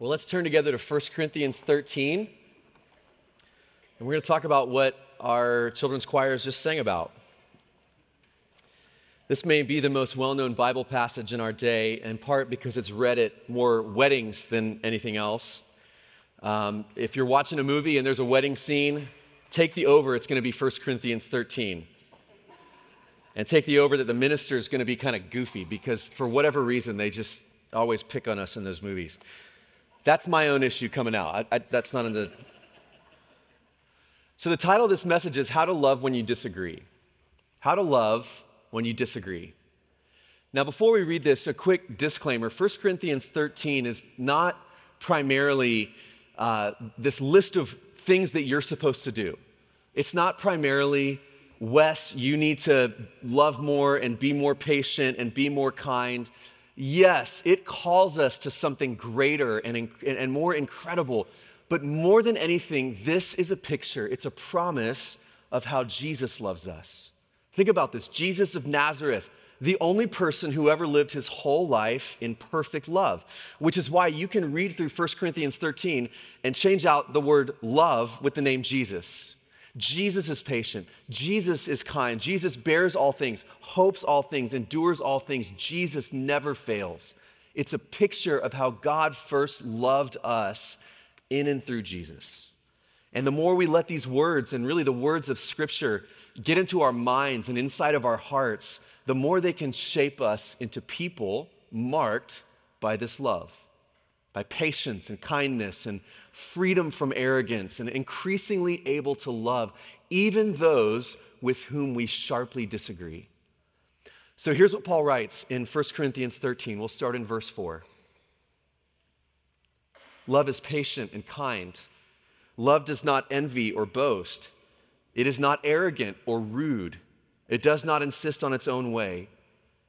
Well, let's turn together to 1 Corinthians 13. And we're going to talk about what our children's choirs just sang about. This may be the most well known Bible passage in our day, in part because it's read at more weddings than anything else. Um, if you're watching a movie and there's a wedding scene, take the over, it's going to be 1 Corinthians 13. And take the over that the minister is going to be kind of goofy because for whatever reason, they just always pick on us in those movies. That's my own issue coming out. I, I, that's not in the. So, the title of this message is How to Love When You Disagree. How to Love When You Disagree. Now, before we read this, a quick disclaimer 1 Corinthians 13 is not primarily uh, this list of things that you're supposed to do. It's not primarily, Wes, you need to love more and be more patient and be more kind. Yes, it calls us to something greater and, and more incredible. But more than anything, this is a picture, it's a promise of how Jesus loves us. Think about this Jesus of Nazareth, the only person who ever lived his whole life in perfect love, which is why you can read through 1 Corinthians 13 and change out the word love with the name Jesus. Jesus is patient. Jesus is kind. Jesus bears all things, hopes all things, endures all things. Jesus never fails. It's a picture of how God first loved us in and through Jesus. And the more we let these words, and really the words of Scripture, get into our minds and inside of our hearts, the more they can shape us into people marked by this love, by patience and kindness and freedom from arrogance, and increasingly able to love even those with whom we sharply disagree. So here's what Paul writes in 1 Corinthians 13. We'll start in verse 4. Love is patient and kind. Love does not envy or boast. It is not arrogant or rude. It does not insist on its own way.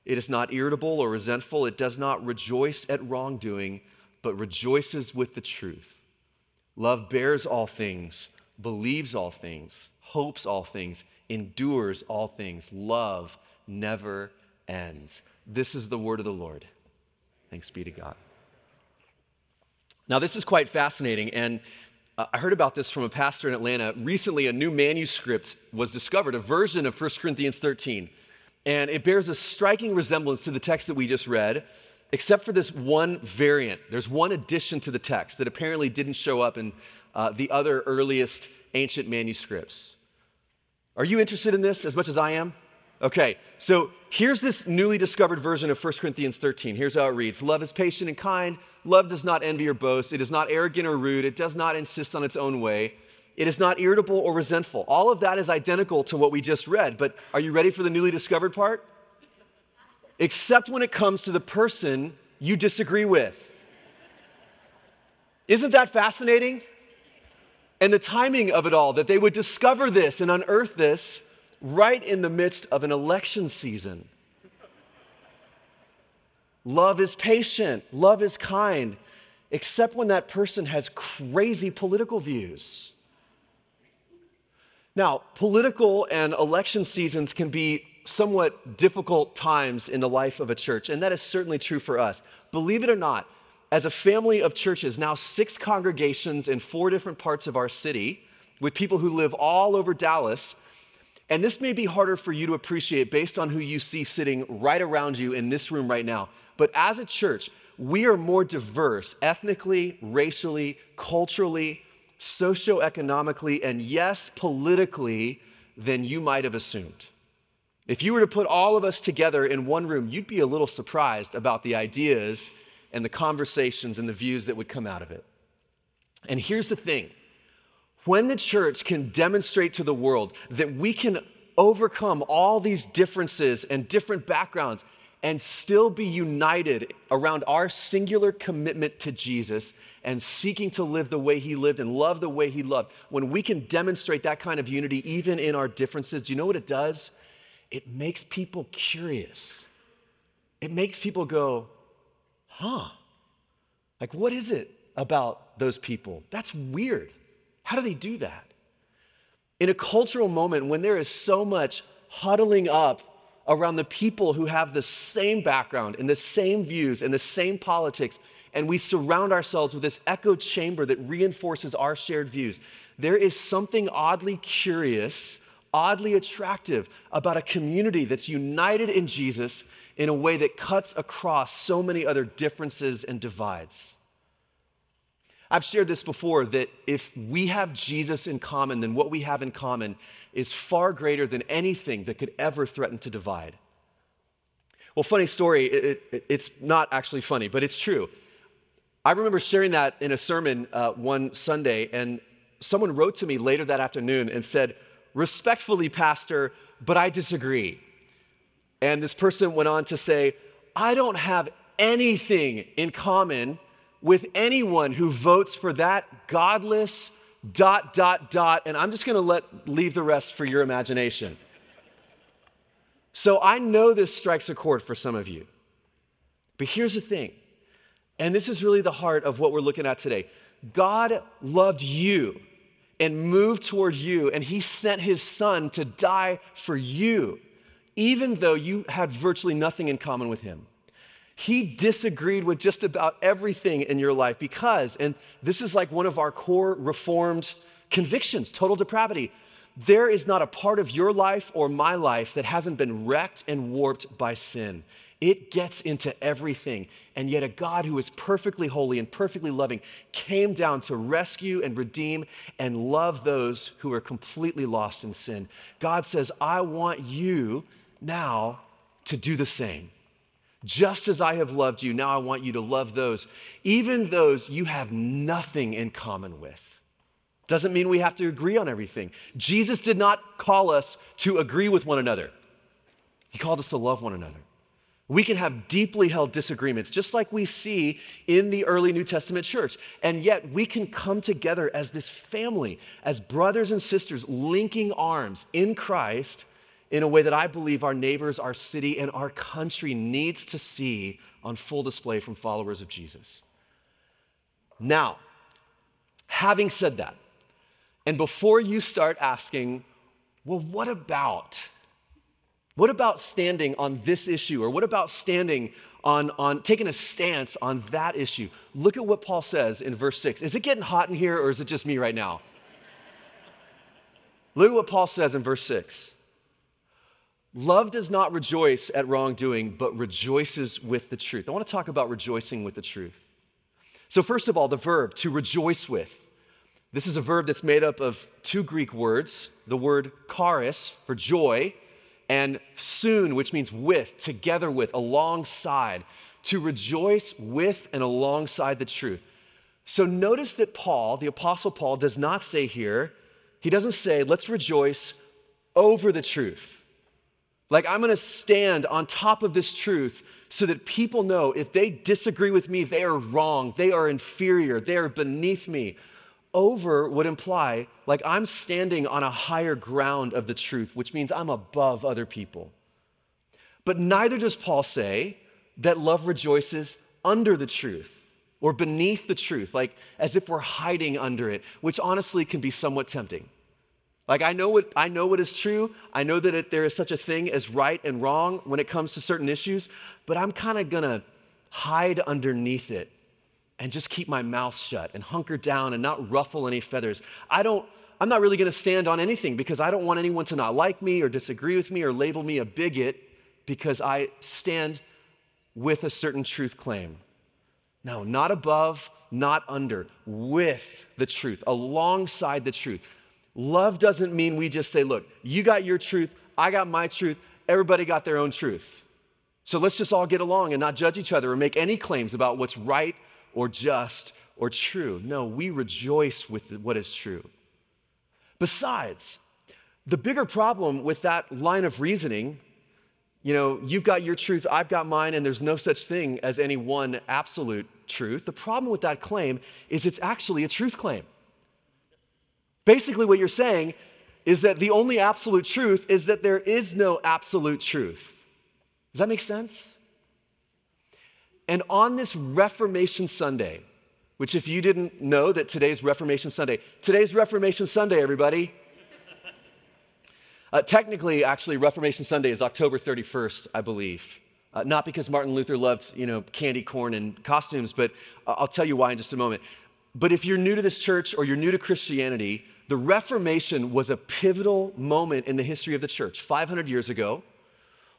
It is not irritable or resentful. It does not rejoice at wrongdoing, but rejoices with the truth. Love bears all things, believes all things, hopes all things, endures all things. Love never ends. This is the word of the Lord. Thanks be to God. Now, this is quite fascinating, and uh, I heard about this from a pastor in Atlanta. Recently, a new manuscript was discovered, a version of 1 Corinthians 13, and it bears a striking resemblance to the text that we just read except for this one variant. There's one addition to the text that apparently didn't show up in uh, the other earliest ancient manuscripts. Are you interested in this as much as I am? Okay, so here's this newly discovered version of 1 Corinthians 13. Here's how it reads Love is patient and kind. Love does not envy or boast. It is not arrogant or rude. It does not insist on its own way. It is not irritable or resentful. All of that is identical to what we just read, but are you ready for the newly discovered part? Except when it comes to the person you disagree with. Isn't that fascinating? And the timing of it all, that they would discover this and unearth this right in the midst of an election season. Love is patient, love is kind, except when that person has crazy political views. Now, political and election seasons can be somewhat difficult times in the life of a church, and that is certainly true for us. Believe it or not, as a family of churches, now six congregations in four different parts of our city, with people who live all over Dallas, and this may be harder for you to appreciate based on who you see sitting right around you in this room right now. But as a church, we are more diverse ethnically, racially, culturally, socioeconomically, and yes, politically than you might have assumed. If you were to put all of us together in one room, you'd be a little surprised about the ideas and the conversations and the views that would come out of it. And here's the thing when the church can demonstrate to the world that we can overcome all these differences and different backgrounds and still be united around our singular commitment to Jesus and seeking to live the way he lived and love the way he loved, when we can demonstrate that kind of unity even in our differences, do you know what it does? It makes people curious. It makes people go, huh? Like, what is it about those people? That's weird. How do they do that? In a cultural moment when there is so much huddling up around the people who have the same background and the same views and the same politics and we surround ourselves with this echo chamber that reinforces our shared views. There is something oddly curious, oddly attractive about a community that's united in Jesus in a way that cuts across so many other differences and divides. I've shared this before that if we have Jesus in common, then what we have in common is far greater than anything that could ever threaten to divide. Well, funny story, it, it, it's not actually funny, but it's true. I remember sharing that in a sermon uh, one Sunday, and someone wrote to me later that afternoon and said, Respectfully, Pastor, but I disagree. And this person went on to say, I don't have anything in common with anyone who votes for that godless dot, dot, dot, and I'm just going to let leave the rest for your imagination. So I know this strikes a chord for some of you. But here's the thing, and this is really the heart of what we're looking at today God loved you and moved toward you, and He sent His Son to die for you, even though you had virtually nothing in common with Him. He disagreed with just about everything in your life because, and this is like one of our core reformed convictions total depravity. There is not a part of your life or my life that hasn't been wrecked and warped by sin. It gets into everything. And yet, a God who is perfectly holy and perfectly loving came down to rescue and redeem and love those who are completely lost in sin. God says, I want you now to do the same. Just as I have loved you, now I want you to love those, even those you have nothing in common with. Doesn't mean we have to agree on everything. Jesus did not call us to agree with one another, He called us to love one another. We can have deeply held disagreements, just like we see in the early New Testament church. And yet we can come together as this family, as brothers and sisters, linking arms in Christ in a way that I believe our neighbors, our city, and our country needs to see on full display from followers of Jesus. Now, having said that, and before you start asking, well, what about? What about standing on this issue? Or what about standing on, on taking a stance on that issue? Look at what Paul says in verse 6. Is it getting hot in here or is it just me right now? Look at what Paul says in verse 6. Love does not rejoice at wrongdoing, but rejoices with the truth. I want to talk about rejoicing with the truth. So, first of all, the verb to rejoice with. This is a verb that's made up of two Greek words the word charis for joy, and soon, which means with, together with, alongside. To rejoice with and alongside the truth. So, notice that Paul, the Apostle Paul, does not say here, he doesn't say, let's rejoice over the truth. Like, I'm going to stand on top of this truth so that people know if they disagree with me, they are wrong, they are inferior, they are beneath me. Over would imply, like, I'm standing on a higher ground of the truth, which means I'm above other people. But neither does Paul say that love rejoices under the truth or beneath the truth, like as if we're hiding under it, which honestly can be somewhat tempting. Like I know what I know what is true. I know that it, there is such a thing as right and wrong when it comes to certain issues, but I'm kind of going to hide underneath it and just keep my mouth shut and hunker down and not ruffle any feathers. I don't I'm not really going to stand on anything because I don't want anyone to not like me or disagree with me or label me a bigot because I stand with a certain truth claim. No, not above, not under, with the truth, alongside the truth. Love doesn't mean we just say, look, you got your truth, I got my truth, everybody got their own truth. So let's just all get along and not judge each other or make any claims about what's right or just or true. No, we rejoice with what is true. Besides, the bigger problem with that line of reasoning, you know, you've got your truth, I've got mine, and there's no such thing as any one absolute truth. The problem with that claim is it's actually a truth claim. Basically, what you're saying is that the only absolute truth is that there is no absolute truth. Does that make sense? And on this Reformation Sunday, which, if you didn't know that today's Reformation Sunday, today's Reformation Sunday, everybody. Uh, technically, actually, Reformation Sunday is October 31st, I believe. Uh, not because Martin Luther loved, you know, candy corn and costumes, but I'll tell you why in just a moment. But if you're new to this church or you're new to Christianity, the Reformation was a pivotal moment in the history of the church 500 years ago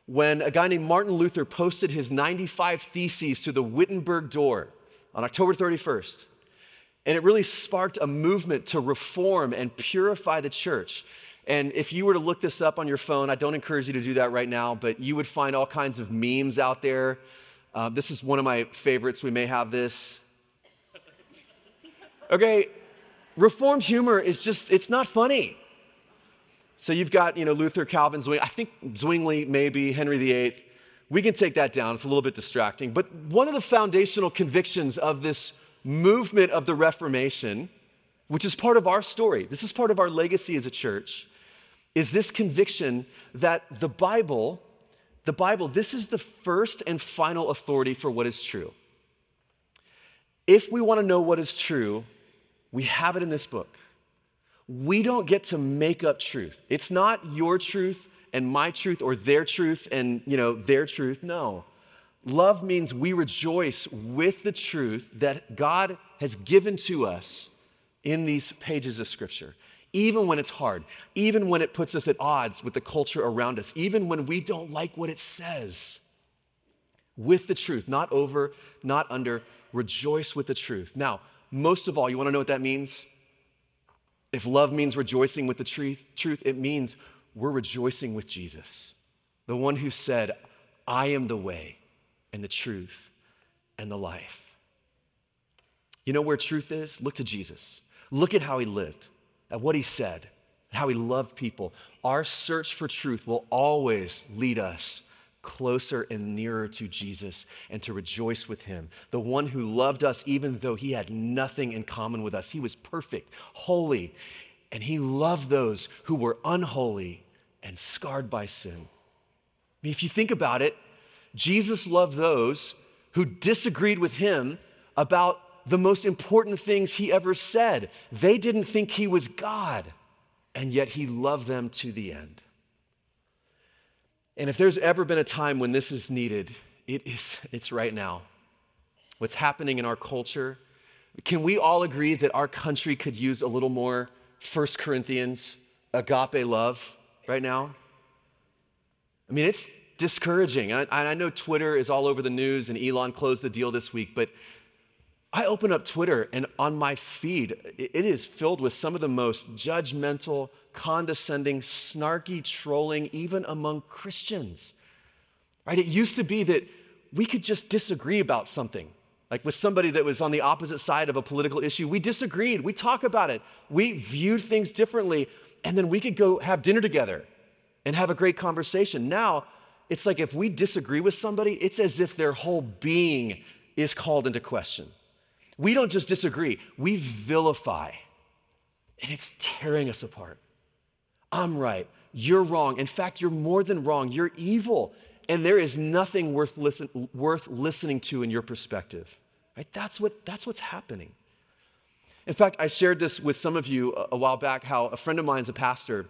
when a guy named Martin Luther posted his 95 Theses to the Wittenberg door on October 31st. And it really sparked a movement to reform and purify the church. And if you were to look this up on your phone, I don't encourage you to do that right now, but you would find all kinds of memes out there. Uh, this is one of my favorites. We may have this. Okay, reformed humor is just, it's not funny. So you've got, you know, Luther, Calvin, Zwingli. I think Zwingli, maybe, Henry VIII. We can take that down. It's a little bit distracting. But one of the foundational convictions of this movement of the Reformation, which is part of our story, this is part of our legacy as a church, is this conviction that the Bible, the Bible, this is the first and final authority for what is true. If we want to know what is true, we have it in this book. We don't get to make up truth. It's not your truth and my truth or their truth and, you know, their truth. No. Love means we rejoice with the truth that God has given to us in these pages of scripture. Even when it's hard, even when it puts us at odds with the culture around us, even when we don't like what it says. With the truth, not over, not under, rejoice with the truth. Now, most of all, you want to know what that means? If love means rejoicing with the truth, truth, it means we're rejoicing with Jesus, the one who said, I am the way and the truth and the life. You know where truth is? Look to Jesus. Look at how he lived, at what he said, how he loved people. Our search for truth will always lead us closer and nearer to Jesus and to rejoice with him. The one who loved us even though he had nothing in common with us. He was perfect, holy, and he loved those who were unholy and scarred by sin. I mean, if you think about it, Jesus loved those who disagreed with him about the most important things he ever said. They didn't think he was God, and yet he loved them to the end. And if there's ever been a time when this is needed, it is it's right now. What's happening in our culture? Can we all agree that our country could use a little more 1 Corinthians agape love right now? I mean, it's discouraging. I, I know Twitter is all over the news and Elon closed the deal this week, but I open up Twitter and on my feed, it is filled with some of the most judgmental, condescending, snarky trolling, even among Christians. Right? It used to be that we could just disagree about something. Like with somebody that was on the opposite side of a political issue, we disagreed. We talk about it. We viewed things differently, and then we could go have dinner together and have a great conversation. Now, it's like if we disagree with somebody, it's as if their whole being is called into question. We don't just disagree, we vilify. And it's tearing us apart. I'm right. You're wrong. In fact, you're more than wrong. You're evil. And there is nothing worth, listen, worth listening to in your perspective. Right? That's, what, that's what's happening. In fact, I shared this with some of you a, a while back how a friend of mine is a pastor.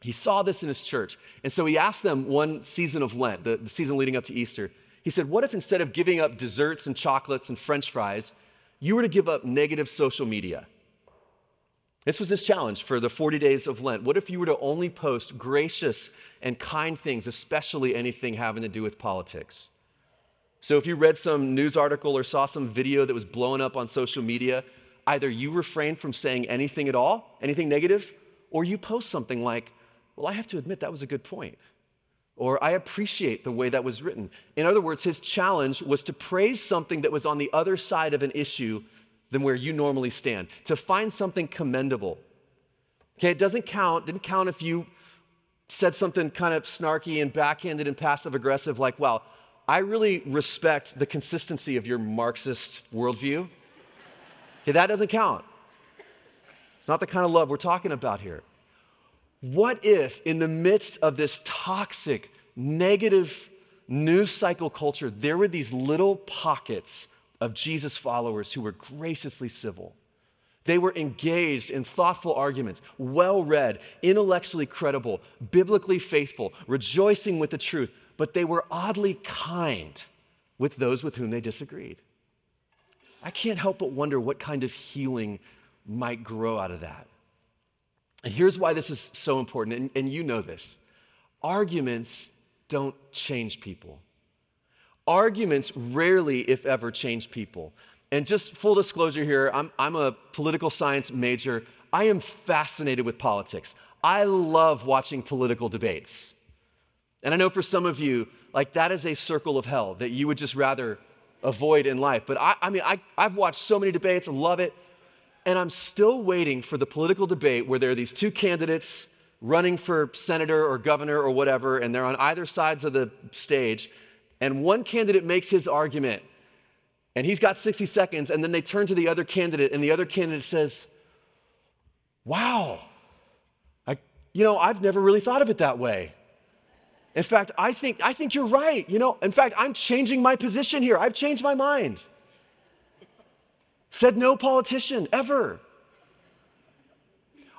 He saw this in his church. And so he asked them one season of Lent, the, the season leading up to Easter, he said, What if instead of giving up desserts and chocolates and french fries, you were to give up negative social media. This was his challenge for the 40 days of Lent. What if you were to only post gracious and kind things, especially anything having to do with politics? So if you read some news article or saw some video that was blowing up on social media, either you refrain from saying anything at all, anything negative, or you post something like, Well, I have to admit that was a good point. Or I appreciate the way that was written. In other words, his challenge was to praise something that was on the other side of an issue than where you normally stand, to find something commendable. Okay, it doesn't count, didn't count if you said something kind of snarky and backhanded and passive aggressive, like, wow, I really respect the consistency of your Marxist worldview. Okay, that doesn't count. It's not the kind of love we're talking about here. What if, in the midst of this toxic, negative news cycle culture, there were these little pockets of Jesus followers who were graciously civil? They were engaged in thoughtful arguments, well read, intellectually credible, biblically faithful, rejoicing with the truth, but they were oddly kind with those with whom they disagreed. I can't help but wonder what kind of healing might grow out of that. And here's why this is so important, and, and you know this arguments don't change people. Arguments rarely, if ever, change people. And just full disclosure here, I'm, I'm a political science major. I am fascinated with politics. I love watching political debates. And I know for some of you, like that is a circle of hell that you would just rather avoid in life. But I, I mean, I, I've watched so many debates, I love it. And I'm still waiting for the political debate where there are these two candidates running for senator or governor or whatever, and they're on either sides of the stage. And one candidate makes his argument, and he's got 60 seconds, and then they turn to the other candidate, and the other candidate says, Wow, I, you know, I've never really thought of it that way. In fact, I think, I think you're right. You know, in fact, I'm changing my position here. I've changed my mind. Said no politician ever.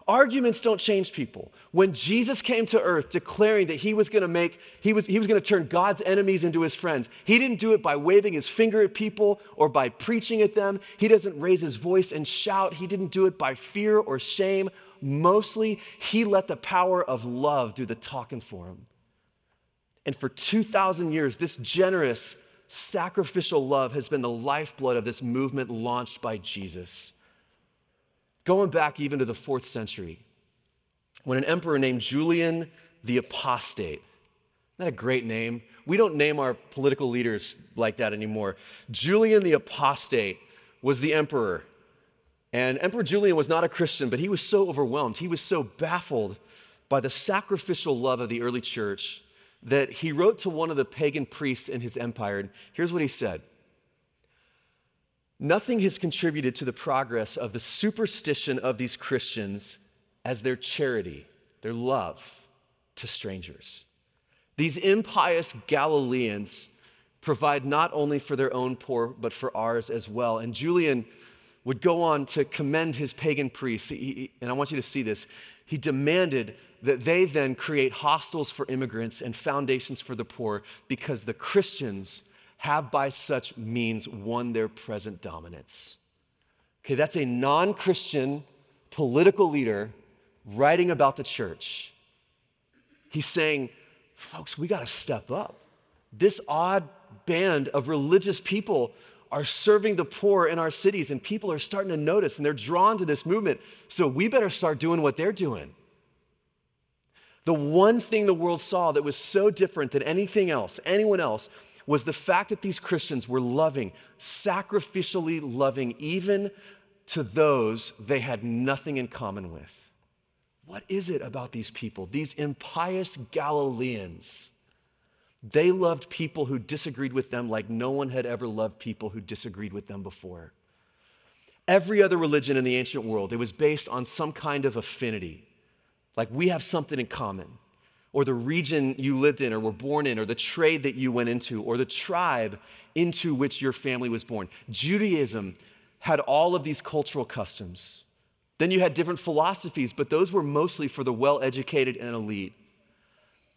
Arguments don't change people. When Jesus came to earth declaring that he was going to make, he was, he was going to turn God's enemies into his friends, he didn't do it by waving his finger at people or by preaching at them. He doesn't raise his voice and shout. He didn't do it by fear or shame. Mostly, he let the power of love do the talking for him. And for 2,000 years, this generous, sacrificial love has been the lifeblood of this movement launched by Jesus. Going back even to the fourth century, when an emperor named Julian the Apostate, not a great name. We don't name our political leaders like that anymore. Julian the Apostate was the emperor. And Emperor Julian was not a Christian, but he was so overwhelmed. He was so baffled by the sacrificial love of the early church that he wrote to one of the pagan priests in his empire. And here's what he said Nothing has contributed to the progress of the superstition of these Christians as their charity, their love to strangers. These impious Galileans provide not only for their own poor, but for ours as well. And Julian would go on to commend his pagan priests. He, and I want you to see this. He demanded that they then create hostels for immigrants and foundations for the poor because the Christians have by such means won their present dominance. Okay, that's a non Christian political leader writing about the church. He's saying, folks, we got to step up. This odd band of religious people are serving the poor in our cities, and people are starting to notice and they're drawn to this movement. So we better start doing what they're doing. The one thing the world saw that was so different than anything else, anyone else, was the fact that these Christians were loving, sacrificially loving, even to those they had nothing in common with. What is it about these people, these impious Galileans? They loved people who disagreed with them like no one had ever loved people who disagreed with them before. Every other religion in the ancient world, it was based on some kind of affinity. Like we have something in common or the region you lived in or were born in, or the trade that you went into, or the tribe into which your family was born. Judaism had all of these cultural customs. Then you had different philosophies, but those were mostly for the well educated and elite.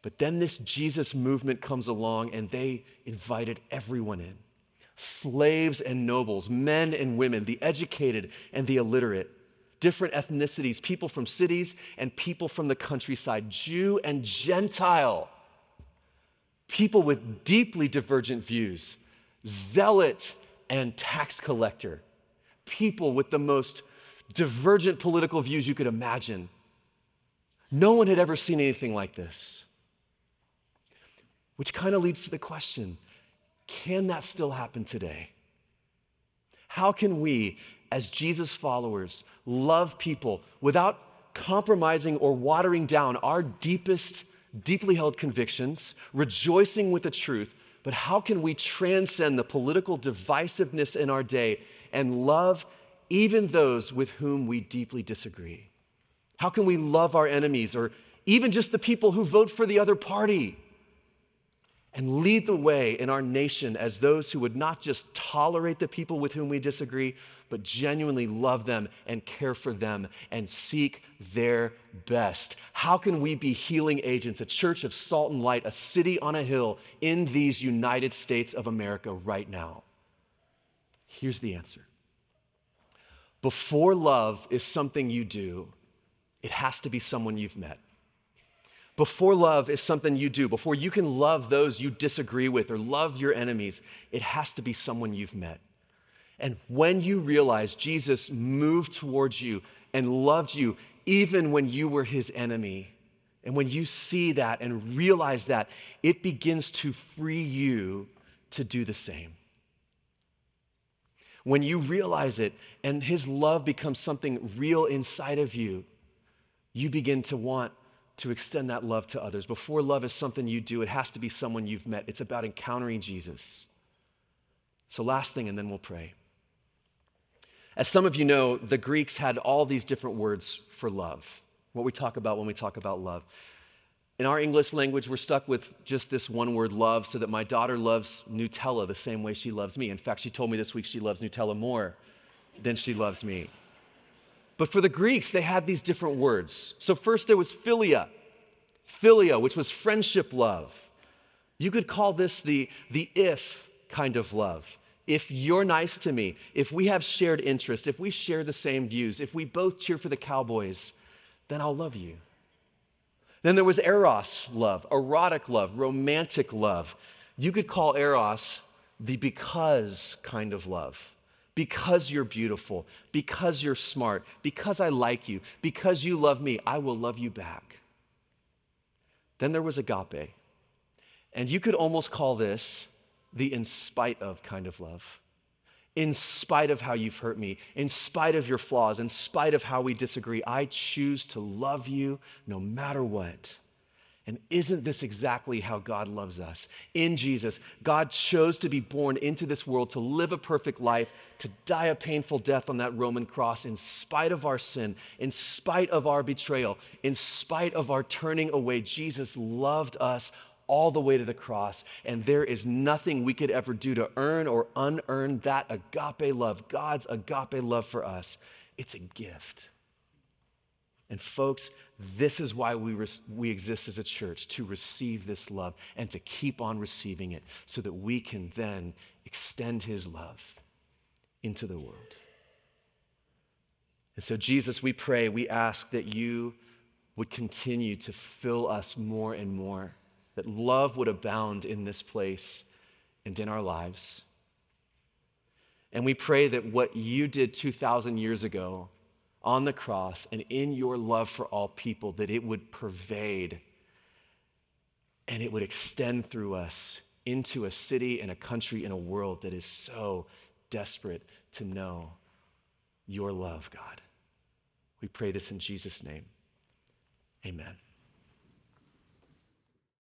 But then this Jesus movement comes along and they invited everyone in slaves and nobles, men and women, the educated and the illiterate different ethnicities, people from cities and people from the countryside, Jew and Gentile, people with deeply divergent views, zealot and tax collector, people with the most divergent political views you could imagine. No one had ever seen anything like this. Which kind of leads to the question can that still happen today? How can we, as Jesus followers, love people without compromising or watering down our deepest, deeply held convictions, rejoicing with the truth. But how can we transcend the political divisiveness in our day and love even those with whom we deeply disagree? How can we love our enemies or even just the people who vote for the other party? And lead the way in our nation as those who would not just tolerate the people with whom we disagree, but genuinely love them and care for them and seek their best. How can we be healing agents, a church of salt and light, a city on a hill in these United States of America right now? Here's the answer before love is something you do, it has to be someone you've met. Before love is something you do, before you can love those you disagree with or love your enemies, it has to be someone you've met. And when you realize Jesus moved towards you and loved you even when you were his enemy, and when you see that and realize that, it begins to free you to do the same. When you realize it and his love becomes something real inside of you, you begin to want to extend that love to others. Before love is something you do, it has to be someone you've met. It's about encountering Jesus. So, last thing, and then we'll pray. As some of you know, the Greeks had all these different words for love, what we talk about when we talk about love. In our English language, we're stuck with just this one word, love, so that my daughter loves Nutella the same way she loves me. In fact, she told me this week she loves Nutella more than she loves me. But for the Greeks, they had these different words. So first there was philia, philia, which was friendship love. You could call this the, the if kind of love. If you're nice to me, if we have shared interests, if we share the same views, if we both cheer for the Cowboys, then I'll love you. Then there was eros love, erotic love, romantic love. You could call eros the because kind of love because you're beautiful, because you're smart, because I like you, because you love me, I will love you back. Then there was agape. And you could almost call this the in spite of kind of love. In spite of how you've hurt me, in spite of your flaws, in spite of how we disagree, I choose to love you no matter what. And isn't this exactly how God loves us? In Jesus, God chose to be born into this world to live a perfect life, to die a painful death on that Roman cross in spite of our sin, in spite of our betrayal, in spite of our turning away. Jesus loved us all the way to the cross, and there is nothing we could ever do to earn or unearn that agape love, God's agape love for us. It's a gift. And folks, this is why we, res- we exist as a church to receive this love and to keep on receiving it so that we can then extend his love into the world. And so, Jesus, we pray, we ask that you would continue to fill us more and more, that love would abound in this place and in our lives. And we pray that what you did 2,000 years ago on the cross and in your love for all people, that it would pervade and it would extend through us into a city and a country and a world that is so desperate to know your love, God. We pray this in Jesus' name. Amen.